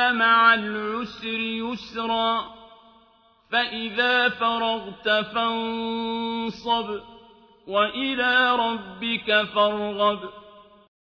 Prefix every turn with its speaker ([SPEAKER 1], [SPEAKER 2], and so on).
[SPEAKER 1] مع العسر يسرا فإذا فرغت فانصب وإلى ربك فارغب